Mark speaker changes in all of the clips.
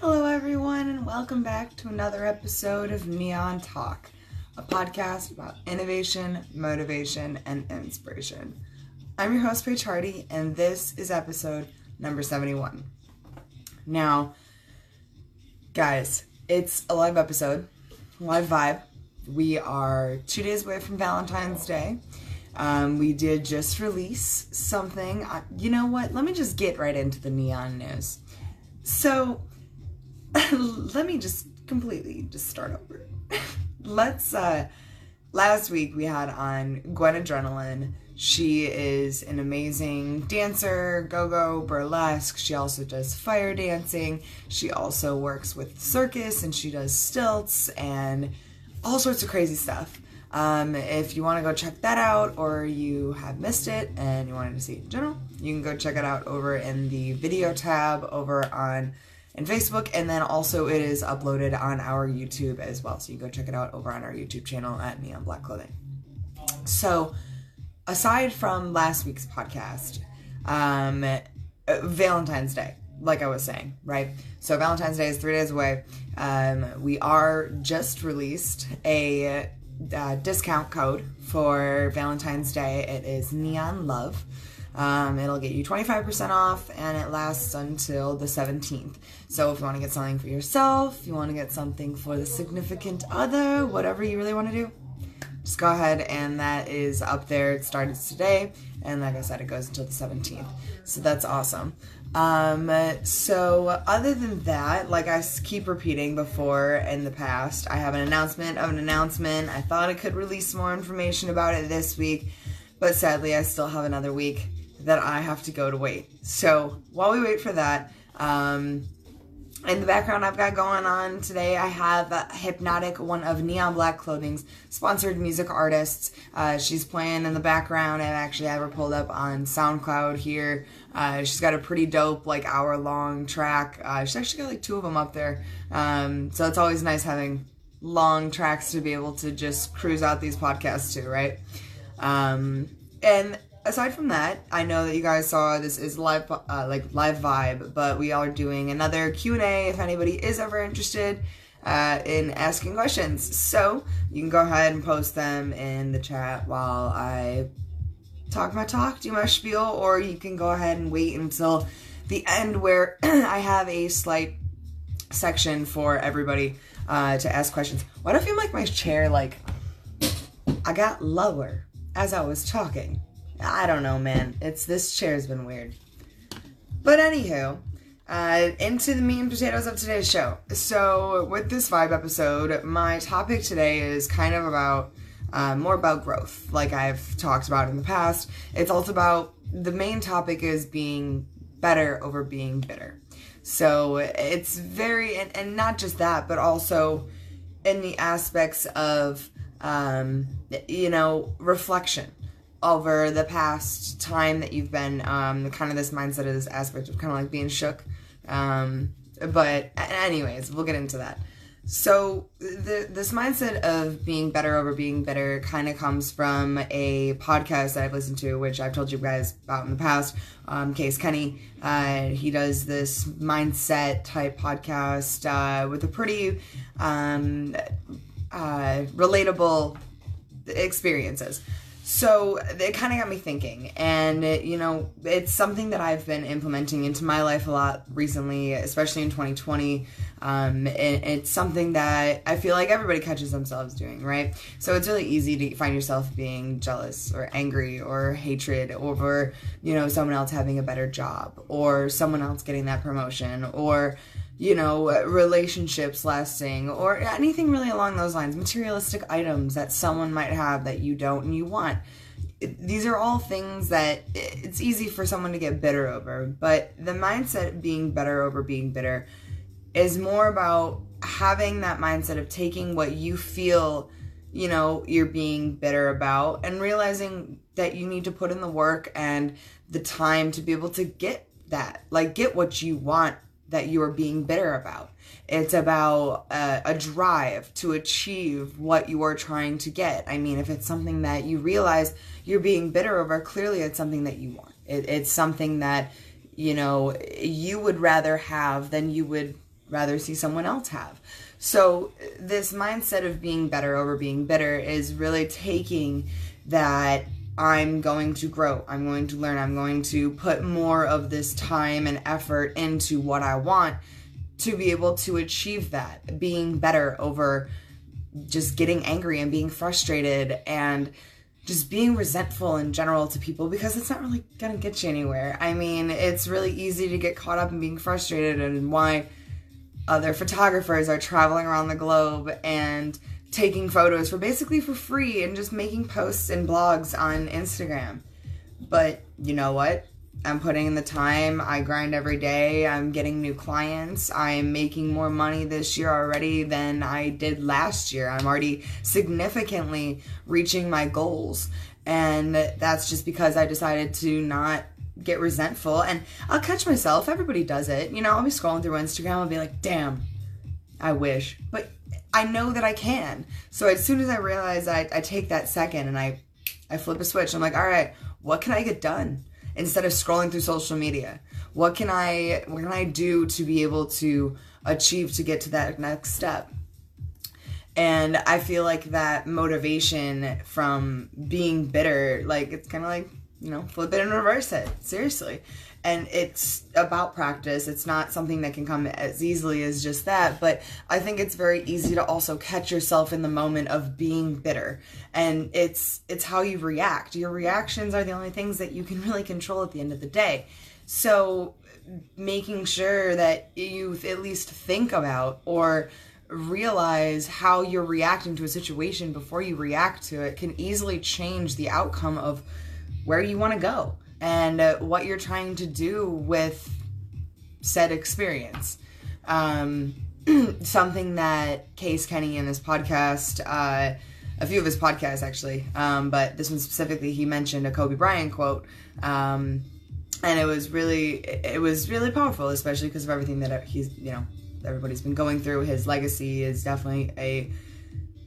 Speaker 1: Hello, everyone, and welcome back to another episode of Neon Talk, a podcast about innovation, motivation, and inspiration. I'm your host, Paige Hardy, and this is episode number 71. Now, guys, it's a live episode, live vibe. We are two days away from Valentine's Day. Um, we did just release something. I, you know what? Let me just get right into the neon news. So, let me just completely just start over. Let's uh last week we had on Gwen Adrenaline. She is an amazing dancer, go-go, burlesque. She also does fire dancing. She also works with circus and she does stilts and all sorts of crazy stuff. Um, if you want to go check that out or you have missed it and you wanted to see it in general, you can go check it out over in the video tab over on and Facebook, and then also it is uploaded on our YouTube as well. So you can go check it out over on our YouTube channel at Neon Black Clothing. So, aside from last week's podcast, um, Valentine's Day, like I was saying, right? So Valentine's Day is three days away. Um, we are just released a uh, discount code for Valentine's Day. It is Neon Love. Um, it'll get you 25% off and it lasts until the 17th. So if you want to get something for yourself, you want to get something for the significant other, whatever you really want to do, just go ahead and that is up there. It started today and like I said, it goes until the 17th. So that's awesome. Um, so other than that, like I keep repeating before in the past, I have an announcement of an announcement. I thought I could release more information about it this week, but sadly I still have another week that I have to go to wait. So while we wait for that, um, in the background I've got going on today, I have Hypnotic, one of Neon Black Clothing's sponsored music artists. Uh, she's playing in the background. I actually have her pulled up on SoundCloud here. Uh, she's got a pretty dope, like, hour long track. Uh, she's actually got like two of them up there. Um, so it's always nice having long tracks to be able to just cruise out these podcasts to, right? Um, and aside from that, I know that you guys saw this is live, uh, like live vibe, but we are doing another Q and A if anybody is ever interested uh, in asking questions. So you can go ahead and post them in the chat while I talk my talk, do my spiel, or you can go ahead and wait until the end where I have a slight section for everybody uh, to ask questions. Why do I feel like my chair like I got lower as I was talking? I don't know, man. It's this chair's been weird. But anywho, uh, into the meat and potatoes of today's show. So, with this vibe episode, my topic today is kind of about uh, more about growth, like I've talked about in the past. It's also about the main topic is being better over being bitter. So, it's very, and, and not just that, but also in the aspects of, um, you know, reflection over the past time that you've been um, kind of this mindset of this aspect of kind of like being shook. Um, but anyways, we'll get into that. So the, this mindset of being better over being better kind of comes from a podcast that I've listened to, which I've told you guys about in the past. Um, Case Kenny, uh, he does this mindset type podcast uh, with a pretty um, uh, relatable experiences. So it kind of got me thinking, and it, you know, it's something that I've been implementing into my life a lot recently, especially in 2020. Um, it, it's something that I feel like everybody catches themselves doing, right? So it's really easy to find yourself being jealous or angry or hatred over, you know, someone else having a better job or someone else getting that promotion or you know, relationships lasting or anything really along those lines, materialistic items that someone might have that you don't and you want. These are all things that it's easy for someone to get bitter over, but the mindset being better over being bitter is more about having that mindset of taking what you feel, you know, you're being bitter about and realizing that you need to put in the work and the time to be able to get that, like get what you want that you are being bitter about. It's about a, a, drive to achieve what you are trying to get. I mean, if it's something that you realize you're being bitter over, clearly it's something that you want. It, it's something that, you know, you would rather have than you would rather see someone else have. So, this mindset of being better over being bitter is really taking that I'm going to grow, I'm going to learn, I'm going to put more of this time and effort into what I want to be able to achieve that, being better over just getting angry and being frustrated and just being resentful in general to people because it's not really gonna get you anywhere. I mean, it's really easy to get caught up in being frustrated and why other photographers are traveling around the globe and taking photos for basically for free and just making posts and blogs on Instagram. But you know what? I'm putting in the time. I grind every day. I'm getting new clients. I'm making more money this year already than I did last year. I'm already significantly reaching my goals. And that's just because I decided to not get resentful. And I'll catch myself. Everybody does it. You know, I'll be scrolling through Instagram. I'll be like, damn, I wish. But I know that I can. So as soon as I realize I, I take that second and I, I flip a switch, I'm like, all right, what can I get done? instead of scrolling through social media? What can I what can I do to be able to achieve to get to that next step? And I feel like that motivation from being bitter, like it's kind of like, you know, flip it and reverse it. Seriously and it's about practice. It's not something that can come as easily as just that, but I think it's very easy to also catch yourself in the moment of being bitter. And it's it's how you react. Your reactions are the only things that you can really control at the end of the day. So making sure that you at least think about or realize how you're reacting to a situation before you react to it can easily change the outcome of where you want to go and uh, what you're trying to do with said experience. Um, something that Case Kenny in this podcast, uh, a few of his podcasts actually, um, but this one specifically, he mentioned a Kobe Bryant quote. Um, and it was really, it was really powerful, especially because of everything that he's, you know, everybody's been going through. His legacy is definitely a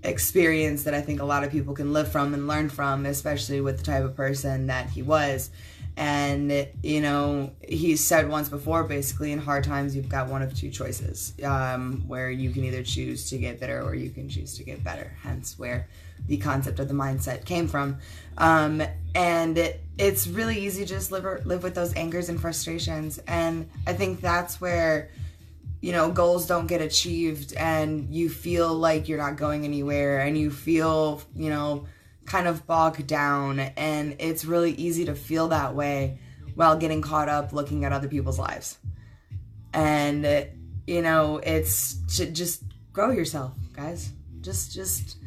Speaker 1: experience that I think a lot of people can live from and learn from, especially with the type of person that he was. And, you know, he said once before basically, in hard times, you've got one of two choices um, where you can either choose to get bitter or you can choose to get better. Hence, where the concept of the mindset came from. Um, and it, it's really easy to just live, live with those angers and frustrations. And I think that's where you know goals don't get achieved and you feel like you're not going anywhere and you feel you know kind of bogged down and it's really easy to feel that way while getting caught up looking at other people's lives. And you know it's just grow yourself guys. Just just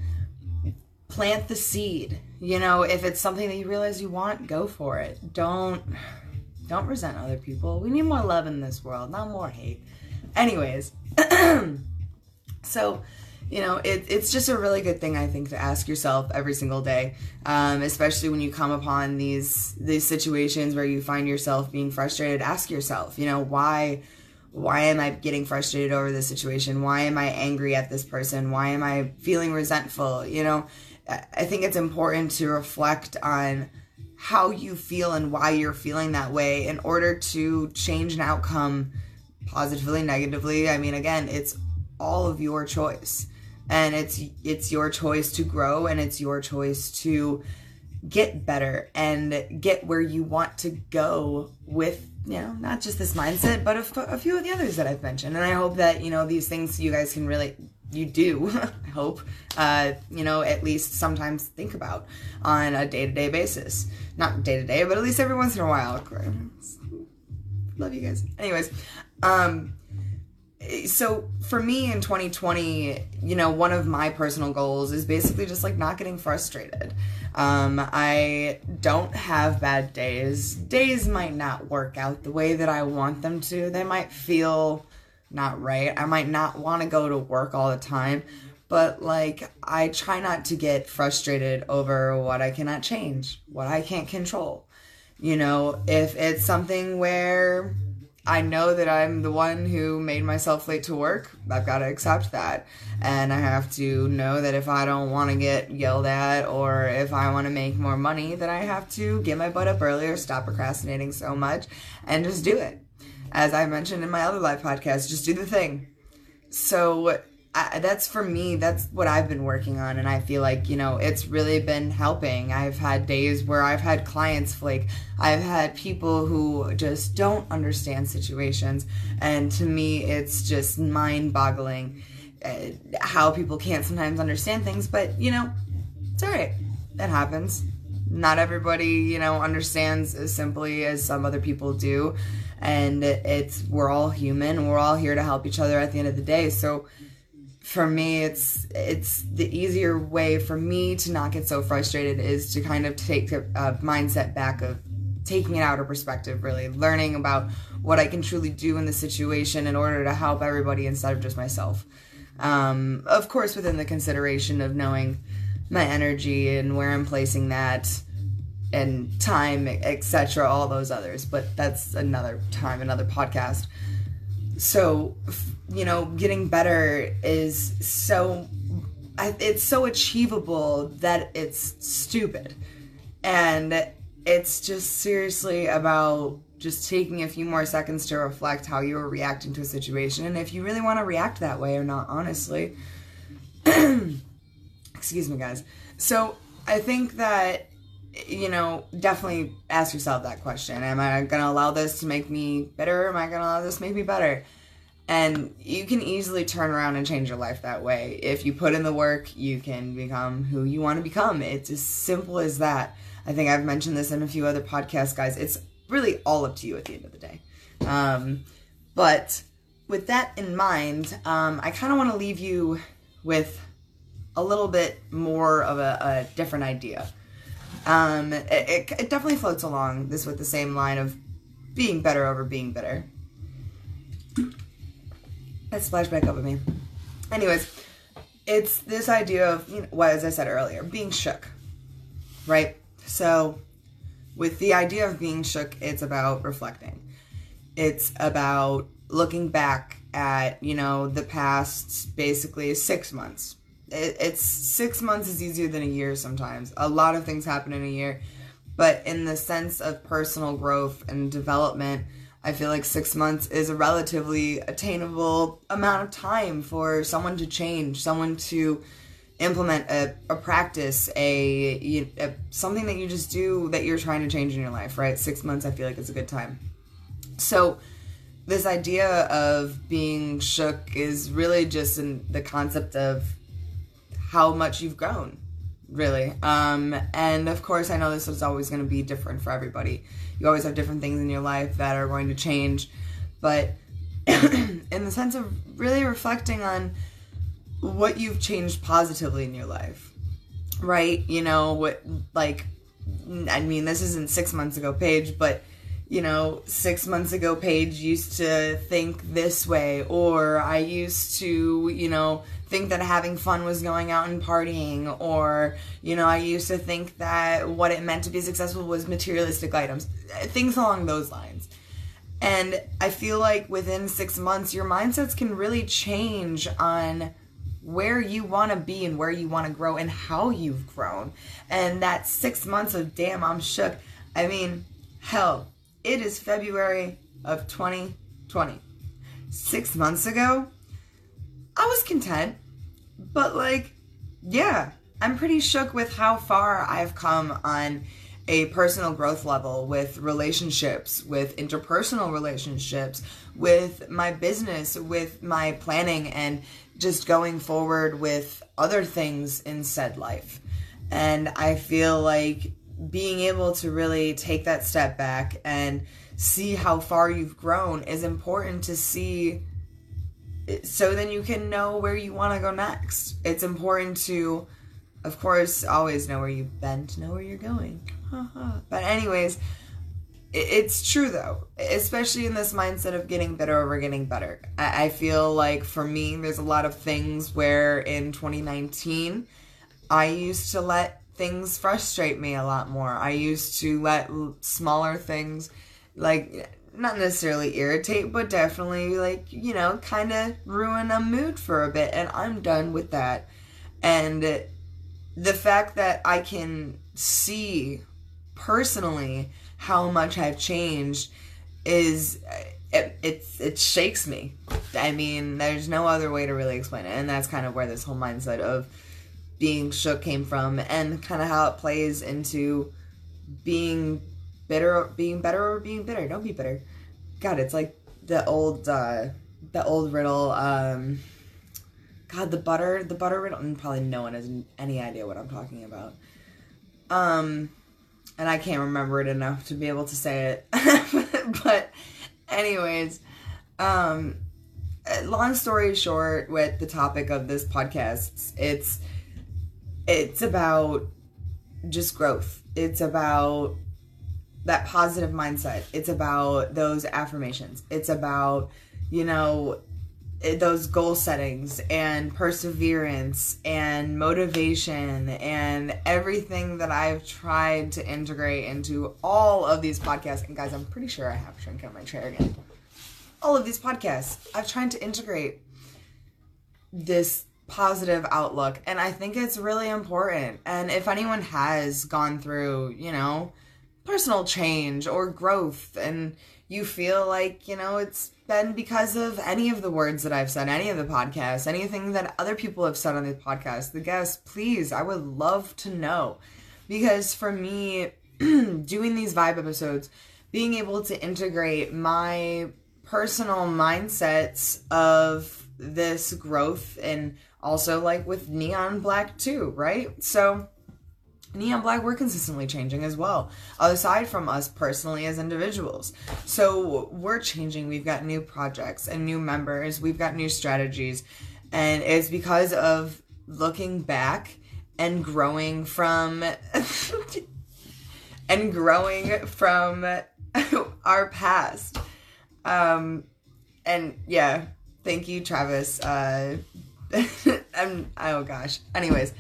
Speaker 1: plant the seed. You know if it's something that you realize you want go for it. Don't don't resent other people. We need more love in this world not more hate anyways so you know, it, it's just a really good thing I think to ask yourself every single day, um, especially when you come upon these these situations where you find yourself being frustrated. Ask yourself, you know, why why am I getting frustrated over this situation? Why am I angry at this person? Why am I feeling resentful? You know, I think it's important to reflect on how you feel and why you're feeling that way in order to change an outcome positively, negatively. I mean, again, it's all of your choice. And it's it's your choice to grow and it's your choice to get better and get where you want to go with you know not just this mindset but a, few of the others that i've mentioned. And i hope that you know these things you guys can really you do i hope uh, you know at least sometimes think about on a day-to-day basis. Not day-to-day but at least every once in a while love you guys. Anyways um so for me in 2020 you know one of my personal goals is basically just like not getting frustrated. Um, i don't have bad days. Days might not work out the way that i want them to. They might feel not right. I might not want to go to work all the time but like i try not to get frustrated over what i cannot change what i can't control you know if it's something where I know that I'm the one who made myself late to work. I've got to accept that. And I have to know that if I don't want to get yelled at or if I want to make more money, that I have to get my butt up earlier, stop procrastinating so much, and just do it. As I mentioned in my other live podcast, just do the thing. so I, that's for me that's what i've been working on and i feel like you know it's really been helping. I've had days where i've had clients flake i've had people who just don't understand situations and to me it's just mind boggling uh, how people can't sometimes understand things but you know it's all right that happens. Not everybody you know understands as simply as some other people do and it's we're all human we're all here to help each other at the end of the day so for me it's it's the easier way for me to not get so frustrated is to kind of take a, a mindset back of taking it out of perspective really. Learning about what i can truly do in the situation in order to help everybody instead of just myself. Um, of course within the consideration of knowing my energy and where i'm placing that and time etc all those others. But that's another time another podcast so you know getting better is so it's so achievable that it's stupid. And it's just seriously about just taking a few more seconds to reflect how you were reacting to a situation and if you really want to react that way or not honestly. Excuse me guys. So i think that you know, definitely ask yourself that question. Am I going to allow this to make me better? Am I going to allow this to make me better? And you can easily turn around and change your life that way. If you put in the work, you can become who you want to become. It's as simple as that. I think I've mentioned this in a few other podcasts, guys. It's really all up to you at the end of the day. Um, but with that in mind, um, I kind of want to leave you with a little bit more of a, a different idea. Um, it, it, it definitely floats along this with the same line of being better over being bitter. That splashed back up at me. Anyways, it's this idea of, you know, well, as I said earlier, being shook, right? So, with the idea of being shook, it's about reflecting. It's about looking back at, you know, the past basically six months, it, it's six months is easier than a year sometimes. A lot of things happen in a year, but in the sense of personal growth and development, I feel like six months is a relatively attainable amount of time for someone to change, someone to implement a, a practice, a, a something that you just do that you're trying to change in your life, right? Six months, I feel like it's a good time. So, this idea of being shook is really just in the concept of how much you've grown, really. Um, and of course, I know this is always going to be different for everybody. You always have different things in your life that are going to change. But in the sense of really reflecting on what you've changed positively in your life, right? You know, what, like, I mean, this isn't six months ago, Paige, but you know, six months ago, Paige used to think this way, or I used to, you know, think that having fun was going out and partying, or, you know, I used to think that what it meant to be successful was materialistic items, things along those lines. And I feel like within six months, your mindsets can really change on where you want to be and where you want to grow and how you've grown. And that six months of damn, I'm shook. I mean, hell, it is February of 2020. Six months ago, I was content, but like, yeah, I'm pretty shook with how far I've come on a personal growth level with relationships, with interpersonal relationships, with my business, with my planning, and just going forward with other things in said life. And I feel like being able to really take that step back and see how far you've grown is important to see so then you can know where you want to go next. It's important to, of course, always know where you've been to know where you're going. Uh-huh. but, anyways, it's true though, especially in this mindset of getting better over getting better. I feel like for me, there's a lot of things where in 2019, I used to let things frustrate me a lot more. I used to let smaller things, like, not necessarily irritate, but definitely, like, you know, kind of ruin a mood for a bit. And I'm done with that. And the fact that I can see personally how much I've changed is uh, it it, it shakes me I mean, there's no other way to really explain it. And that's kind of where this whole mindset of being shook came from and kind of how it plays into being bitter being better or being bitter. Don't be bitter. God, it's like the old uh the old riddle, um God, the butter the butter riddle and probably no one has any idea what I'm talking about. Um and I can't remember it enough to be able to say it. but anyways, um long story short with the topic of this podcast, it's it's about just growth. It's about that positive mindset. It's about those affirmations. It's about, you know, those goal settings and perseverance and motivation and everything that I've tried to integrate into all of these podcasts. And guys, I'm pretty sure I have shrink out my chair again. All of these podcasts, I've tried to integrate this positive outlook. And I think it's really important. And if anyone has gone through, you know, personal change or growth and you feel like, you know, it's been because of any of the words that I've said, any of the podcasts, anything that other people have said on the podcast, the guests, please, I would love to know. Because for me, doing these vibe episodes, being able to integrate my personal mindsets of this growth and also like with neon black too, right? So Neon Black, we're consistently changing as well, aside from us personally as individuals. So we're changing. We've got new projects and new members, we've got new strategies. And it's because of looking back and growing from and growing from our past. Um and yeah, thank you, Travis. Uh I'm oh gosh. Anyways,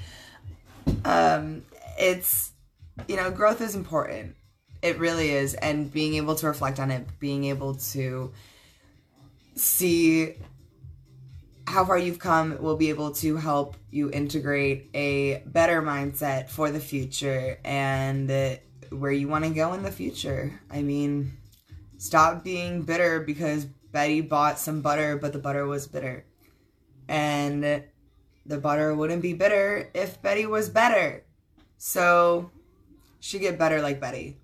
Speaker 1: um it's you know growth is important. It really is. And being able to reflect on it being able to see how far you've come will be able to help you integrate a better mindset for the future and where you want to go in the future. I mean stop being bitter because betty bought some butter but the butter was bitter. And the butter wouldn't be bitter if betty was better so she get better like Betty.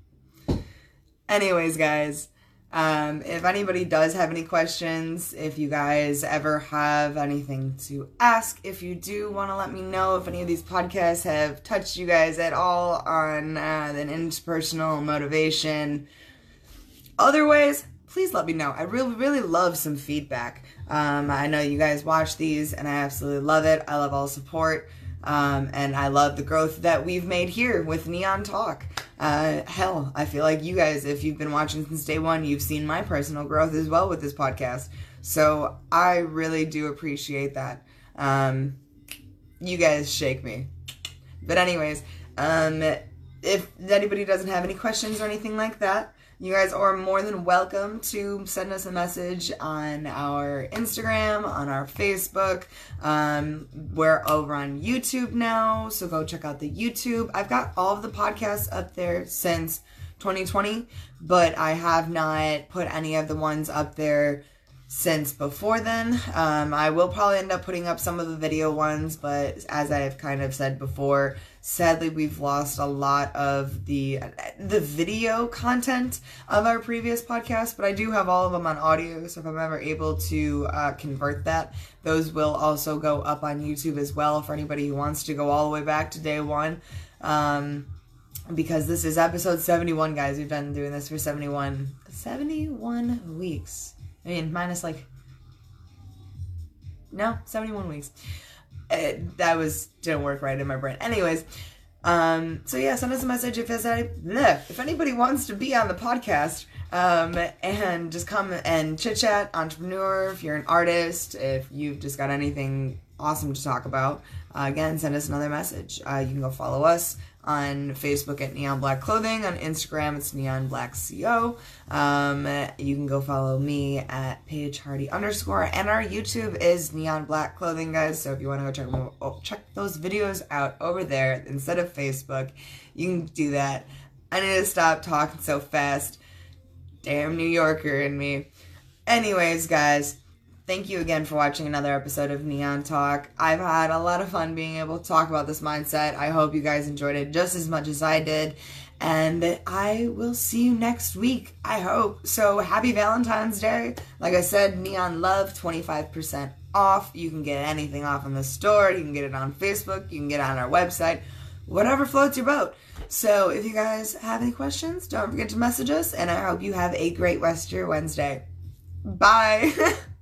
Speaker 1: Anyways, guys, um, if anybody does have any questions, if you guys ever have anything to ask, if you do want to let me know if any of these podcasts have touched you guys at all on uh, an interpersonal motivation, other ways, please let me know. I really, really love some feedback. Um, I know you guys watch these and I absolutely love it. I love all support. Um, and I love the growth that we've made here with Neon Talk. Uh, hell, I feel like you guys, if you've been watching since day one, you've seen my personal growth as well with this podcast. So I really do appreciate that. Um, you guys shake me. But, anyways, um, if anybody doesn't have any questions or anything like that, you guys are more than welcome to send us a message on our Instagram, on our Facebook. Um, we're over on YouTube now, so go check out the YouTube. I've got all of the podcasts up there since 2020, but I have not put any of the ones up there since before then. Um, I will probably end up putting up some of the video ones, but as I've kind of said before, sadly we've lost a lot of the the video content of our previous podcast but i do have all of them on audio so if i'm ever able to uh, convert that those will also go up on youtube as well for anybody who wants to go all the way back to day one. Um, because this is episode 71 guys. We've been doing this for 71 71 weeks i mean minus like no 71 weeks it, that was didn't work right in my brain. Anyways, um, so yeah, send us a message if if anybody wants to be on the podcast, um, and just come and chit chat, entrepreneur. If you're an artist, if you've just got anything awesome to talk about, uh, again, send us another message. Uh, you can go follow us on Facebook at Neon Black Clothing. On Instagram, it's Neon Black Co. Um, you can go follow me at Paige Hardy underscore, and our YouTube is Neon Black Clothing, guys. So if you want to go check oh, check those videos out over there instead of Facebook, you can do that. I need to stop talking so fast. Damn New Yorker in me. Anyways, guys, thank you again for watching another episode of Neon Talk. I've had a lot of fun being able to talk about this mindset. I hope you guys enjoyed it just as much as I did. And I will see you next week, I hope. So happy Valentine's Day. Like I said, Neon Love, 25% off. You can get anything off in the store. You can get it on Facebook. You can get it on our website. Whatever floats your boat. So if you guys have any questions, don't forget to message us. And I hope you have a great rest of your Wednesday. Bye.